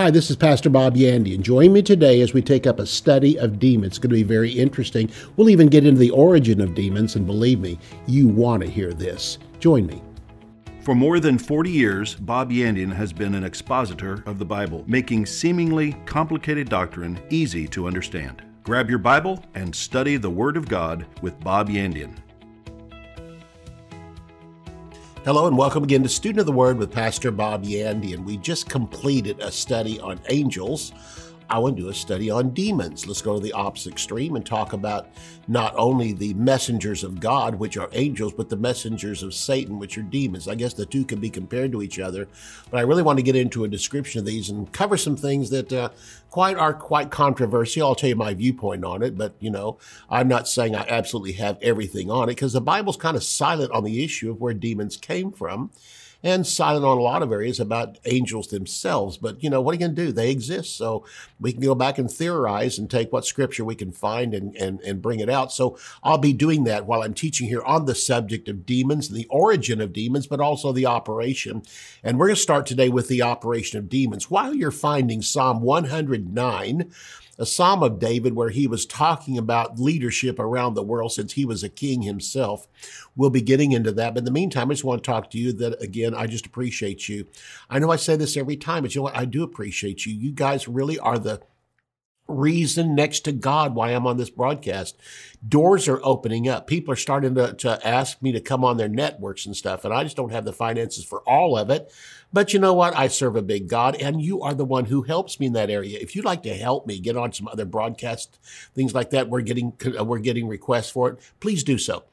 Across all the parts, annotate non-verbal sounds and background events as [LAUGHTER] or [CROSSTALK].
Hi, this is Pastor Bob Yandian, and join me today as we take up a study of demons. It's going to be very interesting. We'll even get into the origin of demons, and believe me, you want to hear this. Join me. For more than 40 years, Bob Yandian has been an expositor of the Bible, making seemingly complicated doctrine easy to understand. Grab your Bible and study the Word of God with Bob Yandian. Hello and welcome again to Student of the Word with Pastor Bob Yandian. And we just completed a study on angels. I want to do a study on demons. Let's go to the opposite extreme and talk about not only the messengers of God, which are angels, but the messengers of Satan, which are demons. I guess the two can be compared to each other, but I really want to get into a description of these and cover some things that uh, quite are quite controversial. I'll tell you my viewpoint on it, but you know, I'm not saying I absolutely have everything on it because the Bible's kind of silent on the issue of where demons came from and silent on a lot of areas about angels themselves. But, you know, what are you going to do? They exist. So we can go back and theorize and take what scripture we can find and, and, and bring it out. So I'll be doing that while I'm teaching here on the subject of demons, the origin of demons, but also the operation. And we're going to start today with the operation of demons. While you're finding Psalm 109, a psalm of David where he was talking about leadership around the world since he was a king himself. We'll be getting into that. But in the meantime, I just want to talk to you that again, I just appreciate you. I know I say this every time, but you know what? I do appreciate you. You guys really are the reason next to God why I'm on this broadcast. Doors are opening up. People are starting to, to ask me to come on their networks and stuff, and I just don't have the finances for all of it. But you know what? I serve a big God, and you are the one who helps me in that area. If you'd like to help me get on some other broadcast things like that, we're getting we're getting requests for it. Please do so.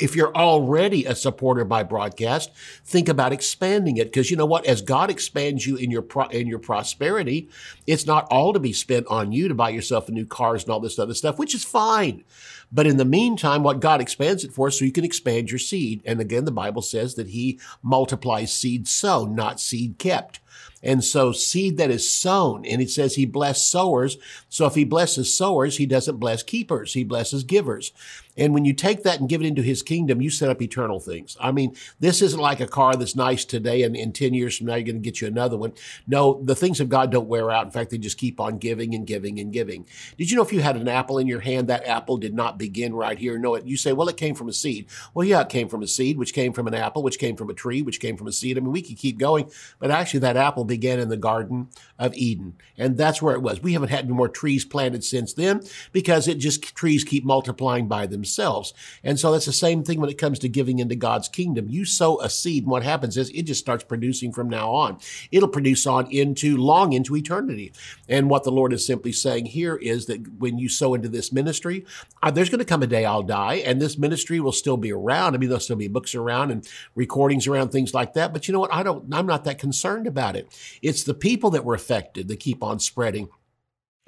If you're already a supporter by broadcast, think about expanding it because you know what? As God expands you in your pro- in your prosperity, it's not all to be spent on you to buy yourself a new cars and all this other stuff, which is fine. But in the meantime, what God expands it for, so you can expand your seed. And again, the Bible says that He multiplies seed sown, not seed kept. And so seed that is sown, and it says he blessed sowers. So if he blesses sowers, he doesn't bless keepers. He blesses givers. And when you take that and give it into his kingdom, you set up eternal things. I mean, this isn't like a car that's nice today and in 10 years from now, you're going to get you another one. No, the things of God don't wear out. In fact, they just keep on giving and giving and giving. Did you know if you had an apple in your hand, that apple did not begin right here? No, it, you say, well, it came from a seed. Well, yeah, it came from a seed, which came from an apple, which came from a tree, which came from a seed. I mean, we could keep going, but actually that apple began in the Garden of Eden. And that's where it was. We haven't had any more trees planted since then because it just, trees keep multiplying by themselves. And so that's the same thing when it comes to giving into God's kingdom. You sow a seed, and what happens is it just starts producing from now on. It'll produce on into long into eternity. And what the Lord is simply saying here is that when you sow into this ministry, uh, there's going to come a day I'll die, and this ministry will still be around. I mean, there'll still be books around and recordings around, things like that. But you know what? I don't, I'm not that concerned about it. It's the people that were affected that keep on spreading.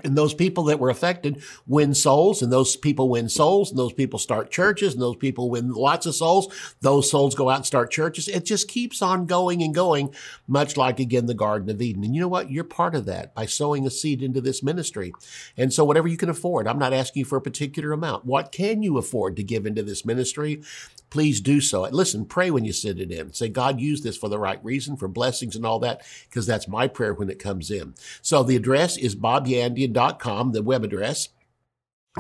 And those people that were affected win souls, and those people win souls, and those people start churches, and those people win lots of souls. Those souls go out and start churches. It just keeps on going and going, much like again the Garden of Eden. And you know what? You're part of that by sowing a seed into this ministry. And so whatever you can afford, I'm not asking you for a particular amount. What can you afford to give into this ministry? Please do so. And listen, pray when you send it in. Say, God, use this for the right reason, for blessings and all that, because that's my prayer when it comes in. So the address is bobyandian.com, the web address.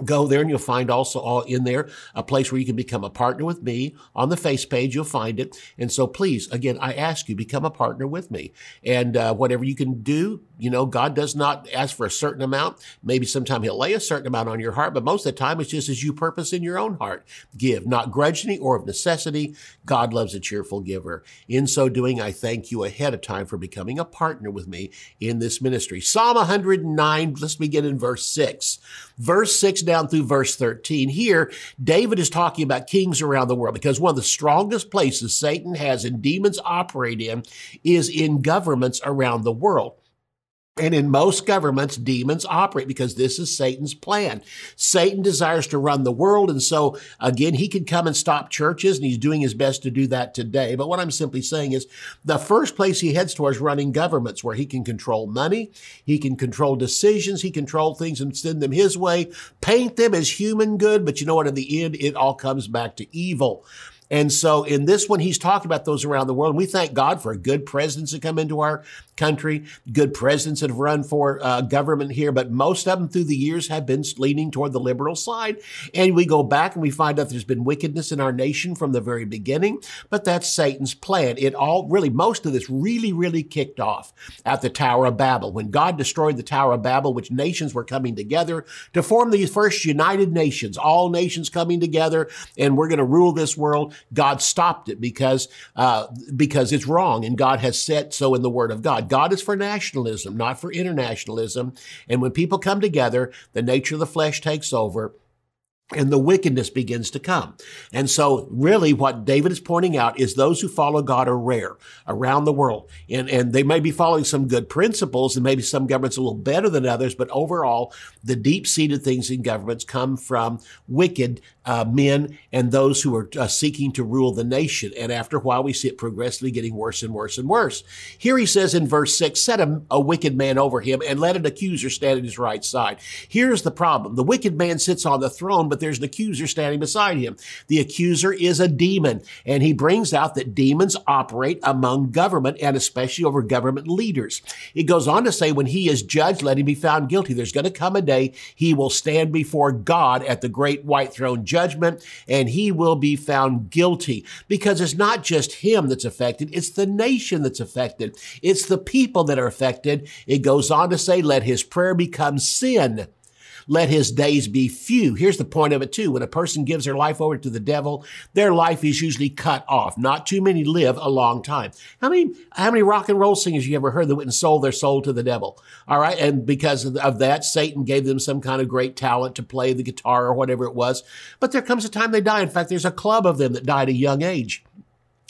Go there and you'll find also all in there a place where you can become a partner with me. On the face page, you'll find it. And so please, again, I ask you, become a partner with me. And uh, whatever you can do, you know, God does not ask for a certain amount. Maybe sometime He'll lay a certain amount on your heart, but most of the time it's just as you purpose in your own heart. Give, not grudgingly or of necessity. God loves a cheerful giver. In so doing, I thank you ahead of time for becoming a partner with me in this ministry. Psalm 109, let's begin in verse 6. Verse 6 down through verse 13. Here, David is talking about kings around the world because one of the strongest places Satan has and demons operate in is in governments around the world. And in most governments, demons operate because this is Satan's plan. Satan desires to run the world. And so again, he can come and stop churches and he's doing his best to do that today. But what I'm simply saying is the first place he heads towards running governments where he can control money. He can control decisions. He control things and send them his way, paint them as human good. But you know what? In the end, it all comes back to evil. And so in this one, he's talking about those around the world. And we thank God for good presidents that come into our country, good presidents that have run for uh, government here, but most of them through the years have been leaning toward the liberal side. And we go back and we find out there's been wickedness in our nation from the very beginning, but that's Satan's plan. It all really, most of this really, really kicked off at the Tower of Babel. When God destroyed the Tower of Babel, which nations were coming together to form the first United Nations, all nations coming together, and we're going to rule this world. God stopped it because, uh, because it's wrong, and God has said so in the Word of God. God is for nationalism, not for internationalism. And when people come together, the nature of the flesh takes over and the wickedness begins to come. And so really what David is pointing out is those who follow God are rare around the world. And, and they may be following some good principles and maybe some governments a little better than others, but overall, the deep seated things in governments come from wicked uh, men and those who are uh, seeking to rule the nation. And after a while, we see it progressively getting worse and worse and worse. Here he says in verse six, set a, a wicked man over him and let an accuser stand at his right side. Here's the problem. The wicked man sits on the throne, but there's an accuser standing beside him. The accuser is a demon, and he brings out that demons operate among government and especially over government leaders. It goes on to say, when he is judged, let him be found guilty. There's going to come a day he will stand before God at the great white throne judgment, and he will be found guilty because it's not just him that's affected, it's the nation that's affected. It's the people that are affected. It goes on to say, let his prayer become sin let his days be few. Here's the point of it too. When a person gives their life over to the devil, their life is usually cut off. Not too many live a long time. How many, how many rock and roll singers you ever heard that went and sold their soul to the devil? All right. And because of that, Satan gave them some kind of great talent to play the guitar or whatever it was. But there comes a time they die. In fact, there's a club of them that died at a young age.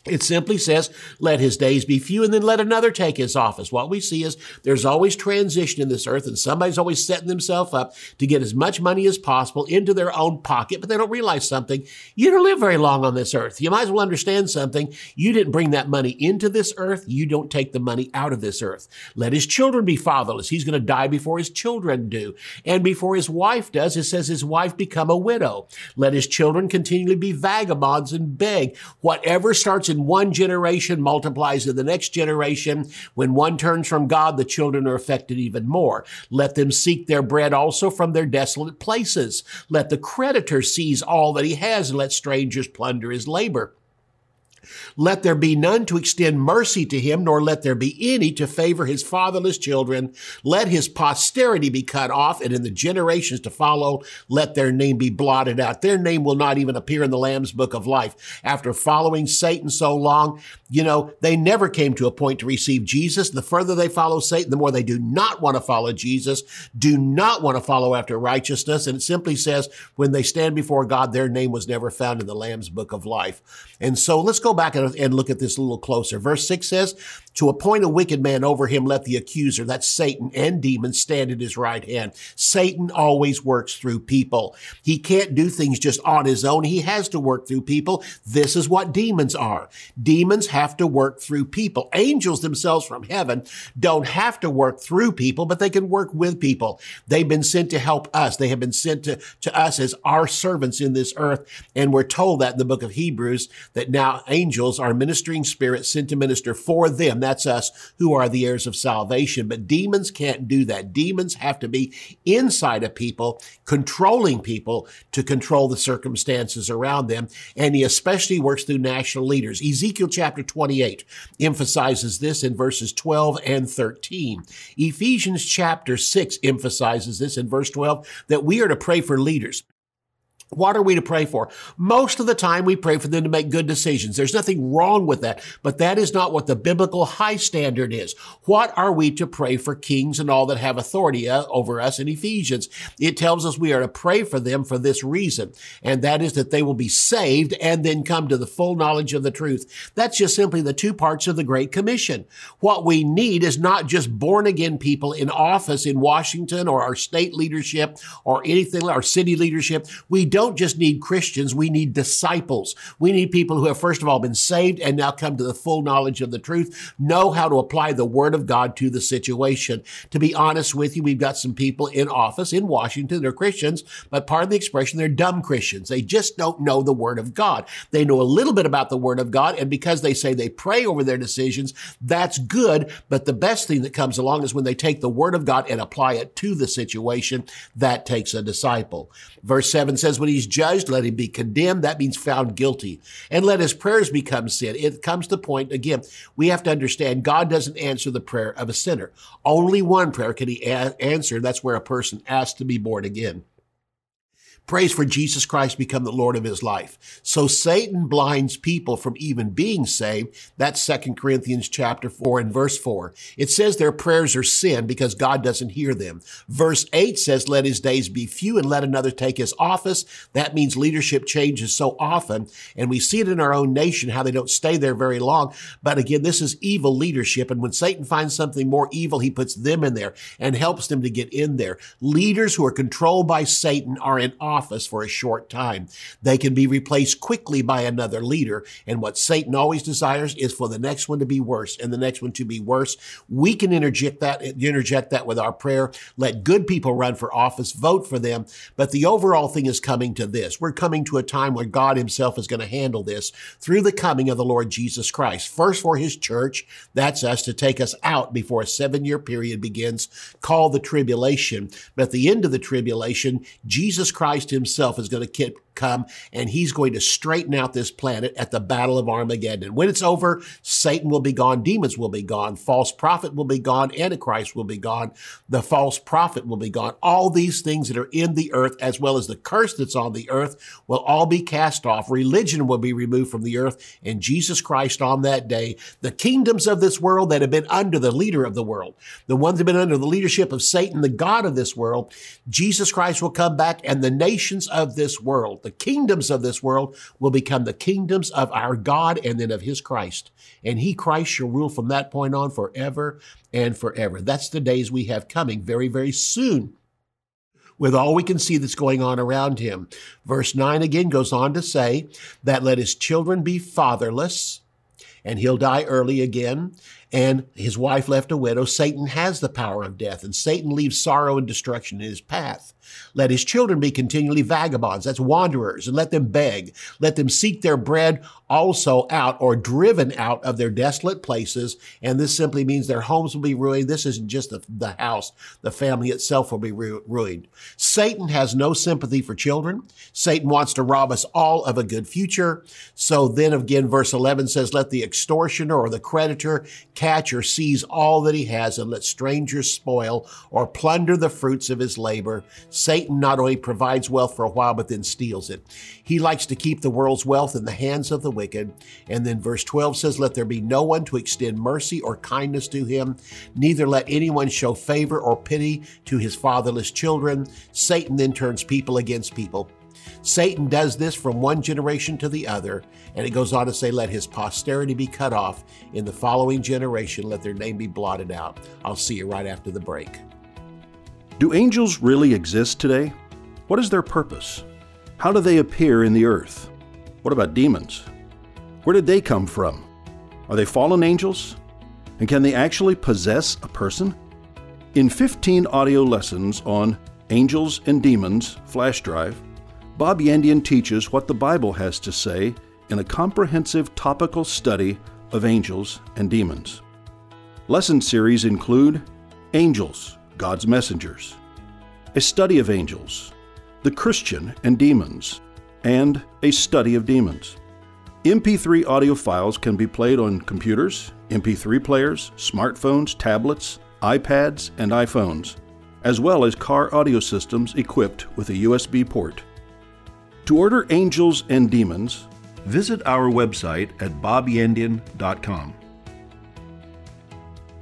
It simply says, let his days be few and then let another take his office. What we see is there's always transition in this earth and somebody's always setting themselves up to get as much money as possible into their own pocket, but they don't realize something. You don't live very long on this earth. You might as well understand something. You didn't bring that money into this earth. You don't take the money out of this earth. Let his children be fatherless. He's going to die before his children do. And before his wife does, it says his wife become a widow. Let his children continually be vagabonds and beg. Whatever starts in one generation multiplies in the next generation. When one turns from God, the children are affected even more. Let them seek their bread also from their desolate places. Let the creditor seize all that he has and let strangers plunder his labor. Let there be none to extend mercy to him, nor let there be any to favor his fatherless children. Let his posterity be cut off, and in the generations to follow, let their name be blotted out. Their name will not even appear in the Lamb's book of life. After following Satan so long, you know, they never came to a point to receive Jesus. The further they follow Satan, the more they do not want to follow Jesus, do not want to follow after righteousness. And it simply says, when they stand before God, their name was never found in the Lamb's book of life. And so let's go back and, and look at this a little closer. Verse 6 says, To appoint a wicked man over him, let the accuser, that's Satan and demons, stand at his right hand. Satan always works through people. He can't do things just on his own. He has to work through people. This is what demons are. Demons have to work through people. Angels themselves from heaven don't have to work through people, but they can work with people. They've been sent to help us. They have been sent to, to us as our servants in this earth. And we're told that in the book of Hebrews that now angels are ministering spirits sent to minister for them. That's us who are the heirs of salvation. But demons can't do that. Demons have to be inside of people, controlling people to control the circumstances around them. And he especially works through national leaders. Ezekiel chapter 28 emphasizes this in verses 12 and 13. Ephesians chapter 6 emphasizes this in verse 12 that we are to pray for leaders. What are we to pray for? Most of the time we pray for them to make good decisions. There's nothing wrong with that, but that is not what the biblical high standard is. What are we to pray for kings and all that have authority uh, over us in Ephesians? It tells us we are to pray for them for this reason, and that is that they will be saved and then come to the full knowledge of the truth. That's just simply the two parts of the Great Commission. What we need is not just born again people in office in Washington or our state leadership or anything, our city leadership. We don't don't just need Christians, we need disciples. We need people who have first of all been saved and now come to the full knowledge of the truth, know how to apply the word of God to the situation. To be honest with you, we've got some people in office in Washington, they're Christians, but part of the expression, they're dumb Christians. They just don't know the word of God. They know a little bit about the word of God, and because they say they pray over their decisions, that's good. But the best thing that comes along is when they take the word of God and apply it to the situation. That takes a disciple. Verse 7 says, When he's judged, let him be condemned. That means found guilty. And let his prayers become sin. It comes to point, again, we have to understand God doesn't answer the prayer of a sinner. Only one prayer can he a- answer. That's where a person asks to be born again prays for Jesus Christ become the Lord of his life. So Satan blinds people from even being saved. That's Second Corinthians chapter 4 and verse 4. It says their prayers are sin because God doesn't hear them. Verse 8 says, let his days be few and let another take his office. That means leadership changes so often. And we see it in our own nation, how they don't stay there very long. But again, this is evil leadership. And when Satan finds something more evil, he puts them in there and helps them to get in there. Leaders who are controlled by Satan are in office office for a short time. They can be replaced quickly by another leader. And what Satan always desires is for the next one to be worse and the next one to be worse. We can interject that, interject that with our prayer. Let good people run for office, vote for them. But the overall thing is coming to this. We're coming to a time where God himself is going to handle this through the coming of the Lord Jesus Christ. First for his church. That's us to take us out before a seven year period begins called the tribulation. But at the end of the tribulation, Jesus Christ Christ himself is going to come and he's going to straighten out this planet at the Battle of Armageddon. When it's over, Satan will be gone, demons will be gone, false prophet will be gone, Antichrist will be gone, the false prophet will be gone. All these things that are in the earth, as well as the curse that's on the earth, will all be cast off. Religion will be removed from the earth, and Jesus Christ on that day, the kingdoms of this world that have been under the leader of the world, the ones that have been under the leadership of Satan, the God of this world, Jesus Christ will come back, and the nations of this world, the kingdoms of this world will become the kingdoms of our God and then of his Christ. And he, Christ, shall rule from that point on forever and forever. That's the days we have coming very, very soon with all we can see that's going on around him. Verse 9 again goes on to say that let his children be fatherless, and he'll die early again, and his wife left a widow. Satan has the power of death, and Satan leaves sorrow and destruction in his path. Let his children be continually vagabonds, that's wanderers, and let them beg. Let them seek their bread also out or driven out of their desolate places. And this simply means their homes will be ruined. This isn't just the, the house, the family itself will be ru- ruined. Satan has no sympathy for children. Satan wants to rob us all of a good future. So then again, verse 11 says, let the extortioner or the creditor catch or seize all that he has and let strangers spoil or plunder the fruits of his labor. Satan not only provides wealth for a while, but then steals it. He likes to keep the world's wealth in the hands of the wicked. And then verse 12 says, Let there be no one to extend mercy or kindness to him, neither let anyone show favor or pity to his fatherless children. Satan then turns people against people. Satan does this from one generation to the other, and it goes on to say, Let his posterity be cut off. In the following generation, let their name be blotted out. I'll see you right after the break. Do angels really exist today? What is their purpose? How do they appear in the earth? What about demons? Where did they come from? Are they fallen angels? And can they actually possess a person? In 15 audio lessons on Angels and Demons flash drive, Bob Yandian teaches what the Bible has to say in a comprehensive topical study of angels and demons. Lesson series include Angels, God's Messengers, a study of angels, the Christian and demons, and a study of demons. MP3 audio files can be played on computers, MP3 players, smartphones, tablets, iPads, and iPhones, as well as car audio systems equipped with a USB port. To order Angels and Demons, visit our website at bobyandian.com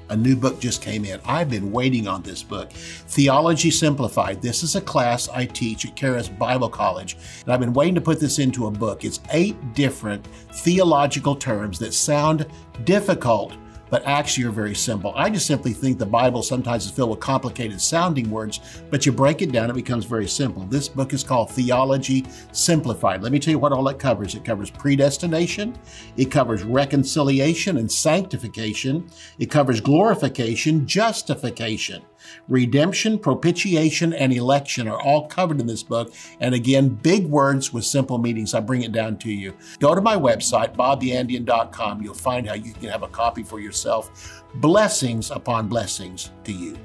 a new book just came in. I've been waiting on this book, Theology Simplified. This is a class I teach at Charis Bible College, and I've been waiting to put this into a book. It's eight different theological terms that sound difficult but actually are very simple. I just simply think the Bible sometimes is filled with complicated sounding words, but you break it down, it becomes very simple. This book is called Theology Simplified. Let me tell you what all it covers. It covers predestination, it covers reconciliation and sanctification, it covers glorification, justification. Redemption, propitiation, and election are all covered in this book. And again, big words with simple meanings. I bring it down to you. Go to my website, bobyandian.com. You'll find how you can have a copy for yourself. Blessings upon blessings to you.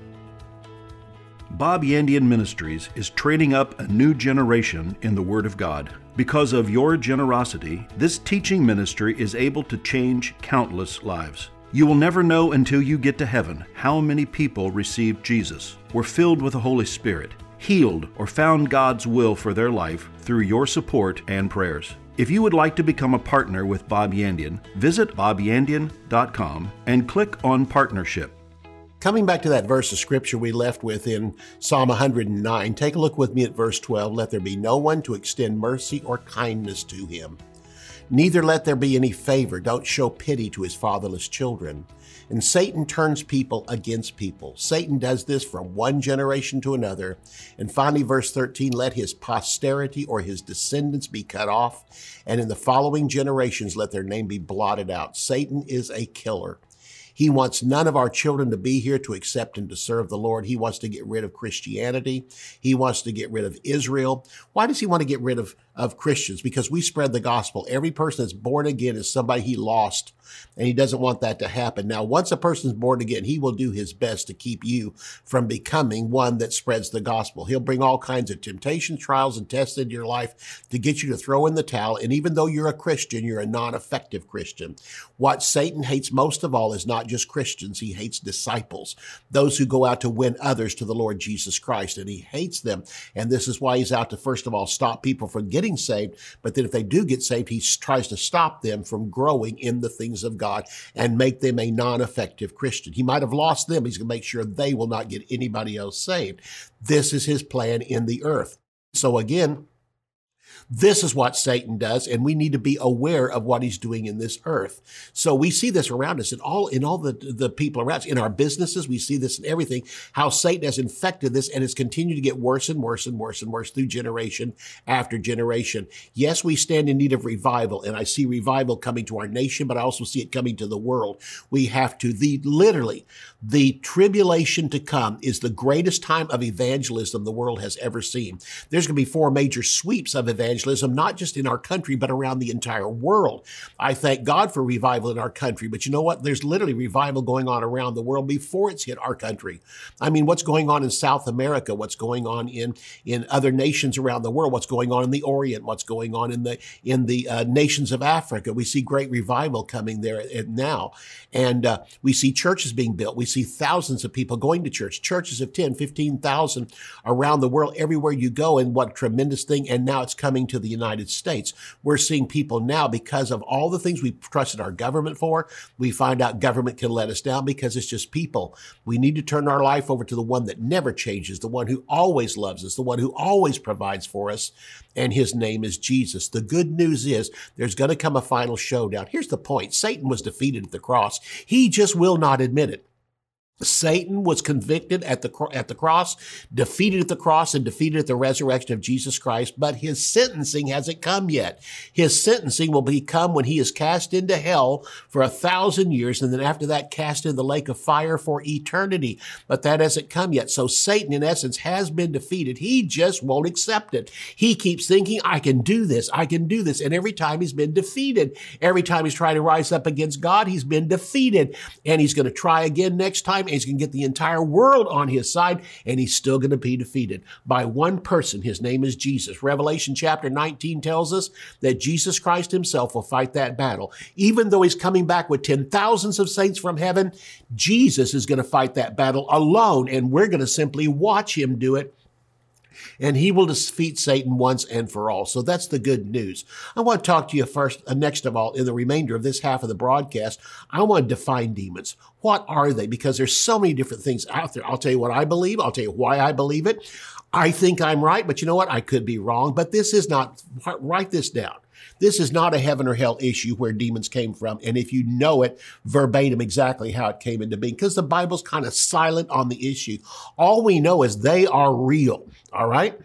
Bob Yandian Ministries is training up a new generation in the Word of God. Because of your generosity, this teaching ministry is able to change countless lives. You will never know until you get to heaven how many people received Jesus, were filled with the Holy Spirit, healed, or found God's will for their life through your support and prayers. If you would like to become a partner with Bob Yandian, visit bobyandian.com and click on Partnership. Coming back to that verse of scripture we left with in Psalm 109, take a look with me at verse 12. Let there be no one to extend mercy or kindness to him. Neither let there be any favor. Don't show pity to his fatherless children. And Satan turns people against people. Satan does this from one generation to another. And finally, verse 13, let his posterity or his descendants be cut off. And in the following generations, let their name be blotted out. Satan is a killer. He wants none of our children to be here to accept and to serve the Lord. He wants to get rid of Christianity. He wants to get rid of Israel. Why does he want to get rid of, of Christians? Because we spread the gospel. Every person that's born again is somebody he lost and he doesn't want that to happen. Now, once a person's born again, he will do his best to keep you from becoming one that spreads the gospel. He'll bring all kinds of temptations, trials, and tests into your life to get you to throw in the towel. And even though you're a Christian, you're a non-effective Christian. What Satan hates most of all is not just Christians. He hates disciples, those who go out to win others to the Lord Jesus Christ. And he hates them. And this is why he's out to, first of all, stop people from getting saved. But then if they do get saved, he tries to stop them from growing in the things of God and make them a non-effective Christian. He might have lost them. He's going to make sure they will not get anybody else saved. This is his plan in the earth. So again, this is what Satan does, and we need to be aware of what he's doing in this earth. So we see this around us in all in all the, the people around us. In our businesses, we see this in everything, how Satan has infected this and has continued to get worse and worse and worse and worse through generation after generation. Yes, we stand in need of revival, and I see revival coming to our nation, but I also see it coming to the world. We have to the literally the tribulation to come is the greatest time of evangelism the world has ever seen. There's going to be four major sweeps of evangelism, not just in our country, but around the entire world. I thank God for revival in our country, but you know what? There's literally revival going on around the world before it's hit our country. I mean, what's going on in South America? What's going on in, in other nations around the world? What's going on in the Orient? What's going on in the, in the uh, nations of Africa? We see great revival coming there now. And uh, we see churches being built. We see thousands of people going to church, churches of 10, 15,000 around the world, everywhere you go. And what tremendous thing. And now it's coming to the United States. We're seeing people now because of all the things we trusted our government for. We find out government can let us down because it's just people. We need to turn our life over to the one that never changes, the one who always loves us, the one who always provides for us. And his name is Jesus. The good news is there's going to come a final showdown. Here's the point. Satan was defeated at the cross. He just will not admit it. Satan was convicted at the, at the cross, defeated at the cross, and defeated at the resurrection of Jesus Christ, but his sentencing hasn't come yet. His sentencing will become when he is cast into hell for a thousand years, and then after that, cast in the lake of fire for eternity. But that hasn't come yet. So Satan, in essence, has been defeated. He just won't accept it. He keeps thinking, I can do this, I can do this. And every time he's been defeated, every time he's trying to rise up against God, he's been defeated. And he's going to try again next time time. He's going to get the entire world on his side, and he's still going to be defeated by one person. His name is Jesus. Revelation chapter 19 tells us that Jesus Christ himself will fight that battle. Even though he's coming back with ten thousands of saints from heaven, Jesus is going to fight that battle alone, and we're going to simply watch him do it and he will defeat Satan once and for all. So that's the good news. I want to talk to you first, uh, next of all, in the remainder of this half of the broadcast. I want to define demons. What are they? Because there's so many different things out there. I'll tell you what I believe. I'll tell you why I believe it. I think I'm right, but you know what? I could be wrong, but this is not, write this down. This is not a heaven or hell issue where demons came from. And if you know it verbatim exactly how it came into being, because the Bible's kind of silent on the issue, all we know is they are real. All right.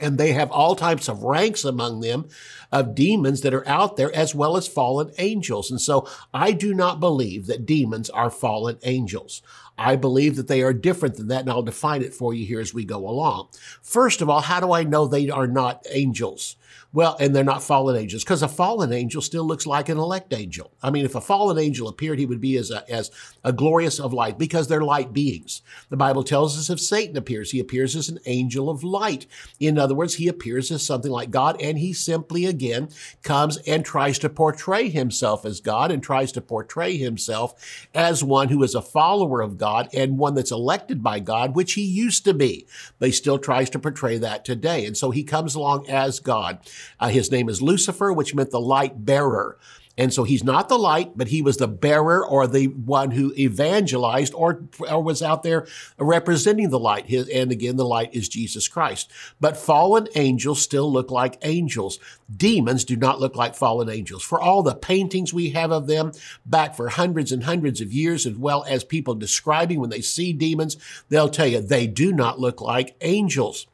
And they have all types of ranks among them of demons that are out there as well as fallen angels. And so I do not believe that demons are fallen angels. I believe that they are different than that, and I'll define it for you here as we go along. First of all, how do I know they are not angels? Well, and they're not fallen angels because a fallen angel still looks like an elect angel. I mean, if a fallen angel appeared, he would be as a, as a glorious of light because they're light beings. The Bible tells us if Satan appears, he appears as an angel of light. In other words, he appears as something like God and he simply again comes and tries to portray himself as God and tries to portray himself as one who is a follower of God and one that's elected by God, which he used to be. But he still tries to portray that today. And so he comes along as God. Uh, his name is Lucifer, which meant the light bearer. And so he's not the light, but he was the bearer or the one who evangelized or, or was out there representing the light. His, and again, the light is Jesus Christ. But fallen angels still look like angels. Demons do not look like fallen angels. For all the paintings we have of them back for hundreds and hundreds of years, as well as people describing when they see demons, they'll tell you they do not look like angels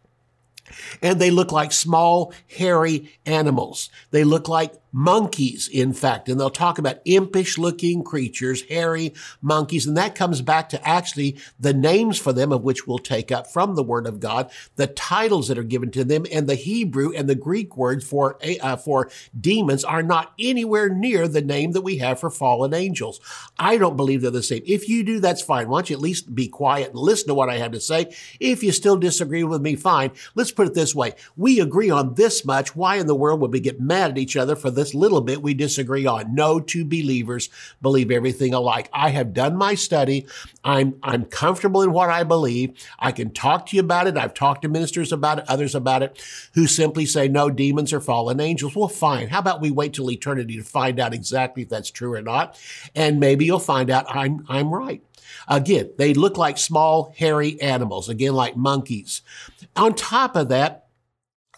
and they look like small, hairy animals. They look like monkeys, in fact, and they'll talk about impish looking creatures, hairy monkeys, and that comes back to actually the names for them of which we'll take up from the Word of God, the titles that are given to them, and the Hebrew and the Greek words for uh, for demons are not anywhere near the name that we have for fallen angels. I don't believe they're the same. If you do, that's fine. Why don't you at least be quiet and listen to what I have to say? If you still disagree with me, fine. Let's put it this way: we agree on this much. Why in the world would we get mad at each other for this? This little bit we disagree on. No two believers believe everything alike. I have done my study. I'm, I'm comfortable in what I believe. I can talk to you about it. I've talked to ministers about it, others about it, who simply say, no, demons are fallen angels. Well, fine. How about we wait till eternity to find out exactly if that's true or not? And maybe you'll find out I'm, I'm right. Again, they look like small, hairy animals, again, like monkeys. On top of that,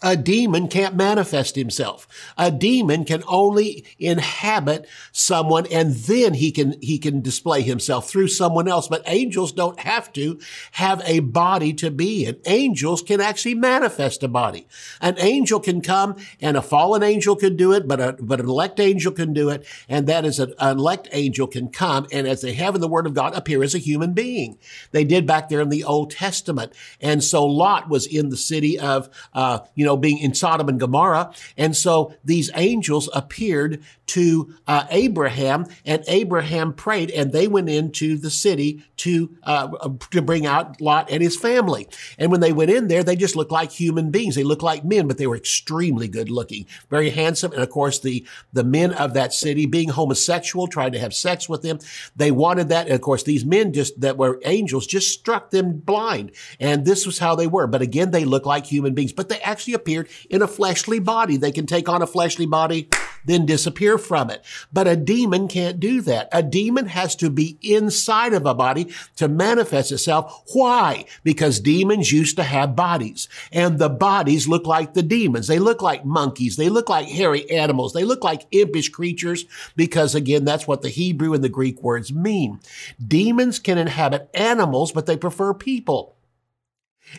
a demon can't manifest himself. A demon can only inhabit someone and then he can, he can display himself through someone else. But angels don't have to have a body to be in. Angels can actually manifest a body. An angel can come and a fallen angel can do it, but a, but an elect angel can do it. And that is an, an elect angel can come and as they have in the word of God appear as a human being. They did back there in the Old Testament. And so Lot was in the city of, uh, you know, know, being in Sodom and Gomorrah. And so these angels appeared to uh, Abraham, and Abraham prayed, and they went into the city to uh, to bring out Lot and his family. And when they went in there, they just looked like human beings. They looked like men, but they were extremely good looking, very handsome. And of course, the the men of that city, being homosexual, tried to have sex with them. They wanted that, and of course, these men just that were angels just struck them blind. And this was how they were. But again, they look like human beings, but they actually appeared in a fleshly body. They can take on a fleshly body then disappear from it. But a demon can't do that. A demon has to be inside of a body to manifest itself. Why? Because demons used to have bodies and the bodies look like the demons. They look like monkeys. They look like hairy animals. They look like impish creatures because again, that's what the Hebrew and the Greek words mean. Demons can inhabit animals, but they prefer people.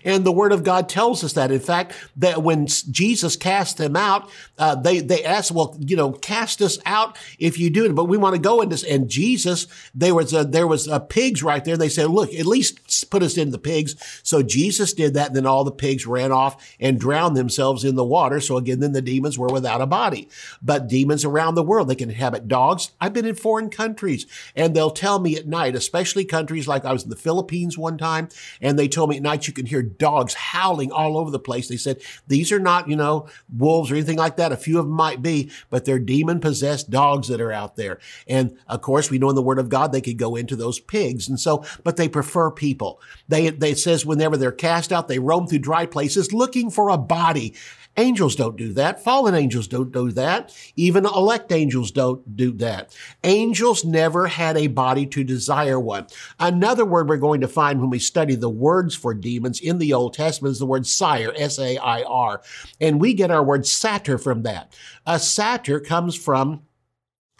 And the word of God tells us that. In fact, that when Jesus cast them out, uh, they, they asked, well, you know, cast us out if you do it, but we want to go in this. And Jesus, there was a, there was a pigs right there. They said, look, at least put us in the pigs. So Jesus did that. And then all the pigs ran off and drowned themselves in the water. So again, then the demons were without a body. But demons around the world, they can inhabit dogs. I've been in foreign countries and they'll tell me at night, especially countries like I was in the Philippines one time, and they told me at night you can hear hear dogs howling all over the place. They said, these are not, you know, wolves or anything like that. A few of them might be, but they're demon possessed dogs that are out there. And of course, we know in the word of God, they could go into those pigs. And so, but they prefer people. They, they says whenever they're cast out, they roam through dry places looking for a body. Angels don't do that. Fallen angels don't do that. Even elect angels don't do that. Angels never had a body to desire one. Another word we're going to find when we study the words for demons in the Old Testament is the word sire, S A I R. And we get our word satyr from that. A satyr comes from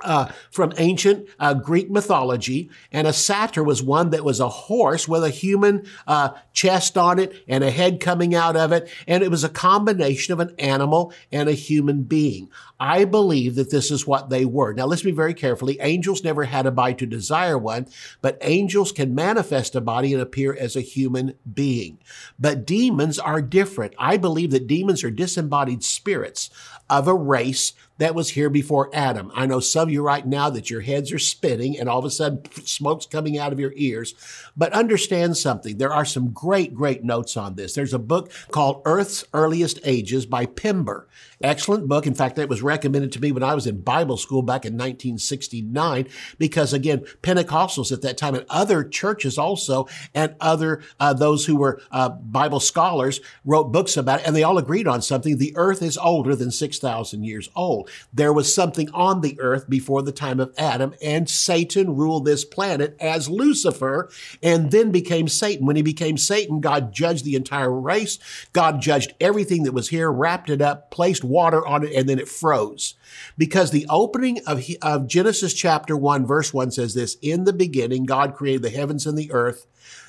uh, from ancient uh, Greek mythology, and a satyr was one that was a horse with a human uh, chest on it and a head coming out of it, and it was a combination of an animal and a human being. I believe that this is what they were. Now, to me very carefully. Angels never had a body to desire one, but angels can manifest a body and appear as a human being. But demons are different. I believe that demons are disembodied spirits of a race that was here before Adam. I know some of you right now that your heads are spinning and all of a sudden [LAUGHS] smoke's coming out of your ears. But understand something. There are some great, great notes on this. There's a book called Earth's Earliest Ages by Pember. Excellent book. In fact, it was recommended to me when I was in Bible school back in 1969 because again, Pentecostals at that time and other churches also and other, uh, those who were uh, Bible scholars wrote books about it and they all agreed on something. The earth is older than 6,000 years old. There was something on the earth before the time of Adam and Satan ruled this planet as Lucifer and then became Satan. When he became Satan, God judged the entire race. God judged everything that was here, wrapped it up, placed water on it, and then it froze. Because the opening of, of Genesis chapter 1, verse 1 says this In the beginning, God created the heavens and the earth.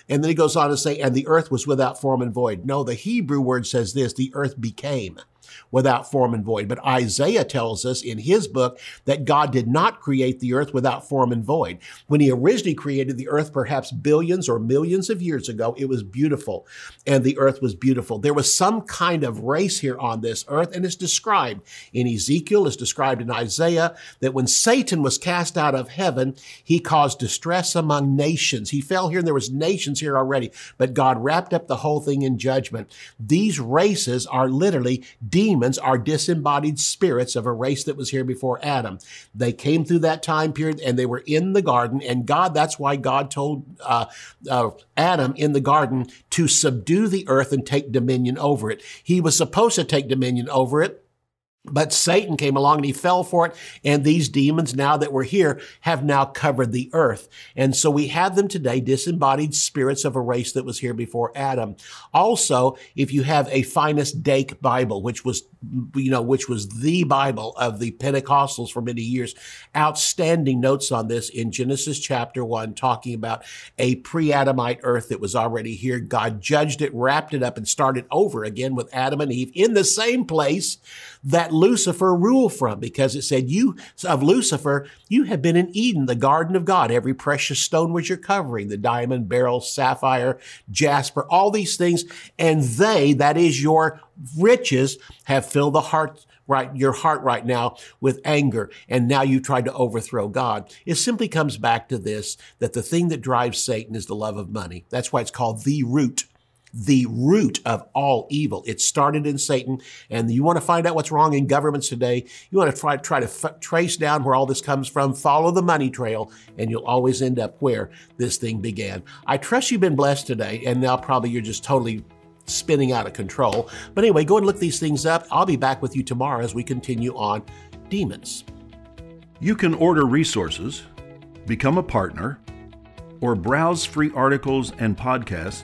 And then he goes on to say, and the earth was without form and void. No, the Hebrew word says this the earth became without form and void. But Isaiah tells us in his book that God did not create the earth without form and void. When he originally created the earth, perhaps billions or millions of years ago, it was beautiful and the earth was beautiful. There was some kind of race here on this earth and it's described in Ezekiel, it's described in Isaiah that when Satan was cast out of heaven, he caused distress among nations. He fell here and there was nations here already, but God wrapped up the whole thing in judgment. These races are literally demons are disembodied spirits of a race that was here before Adam. They came through that time period and they were in the garden. And God, that's why God told uh, uh, Adam in the garden to subdue the earth and take dominion over it. He was supposed to take dominion over it. But Satan came along and he fell for it. And these demons, now that we're here, have now covered the earth. And so we have them today, disembodied spirits of a race that was here before Adam. Also, if you have a Finis Dake Bible, which was, you know, which was the Bible of the Pentecostals for many years, outstanding notes on this in Genesis chapter one, talking about a pre-Adamite earth that was already here. God judged it, wrapped it up, and started over again with Adam and Eve in the same place that Lucifer ruled from because it said, You of Lucifer, you have been in Eden, the garden of God. Every precious stone was your covering, the diamond, beryl, sapphire, jasper, all these things. And they, that is your riches, have filled the heart right, your heart right now with anger, and now you tried to overthrow God. It simply comes back to this, that the thing that drives Satan is the love of money. That's why it's called the root the root of all evil. It started in Satan. And you want to find out what's wrong in governments today. You want to try, try to f- trace down where all this comes from, follow the money trail, and you'll always end up where this thing began. I trust you've been blessed today. And now probably you're just totally spinning out of control. But anyway, go and look these things up. I'll be back with you tomorrow as we continue on demons. You can order resources, become a partner, or browse free articles and podcasts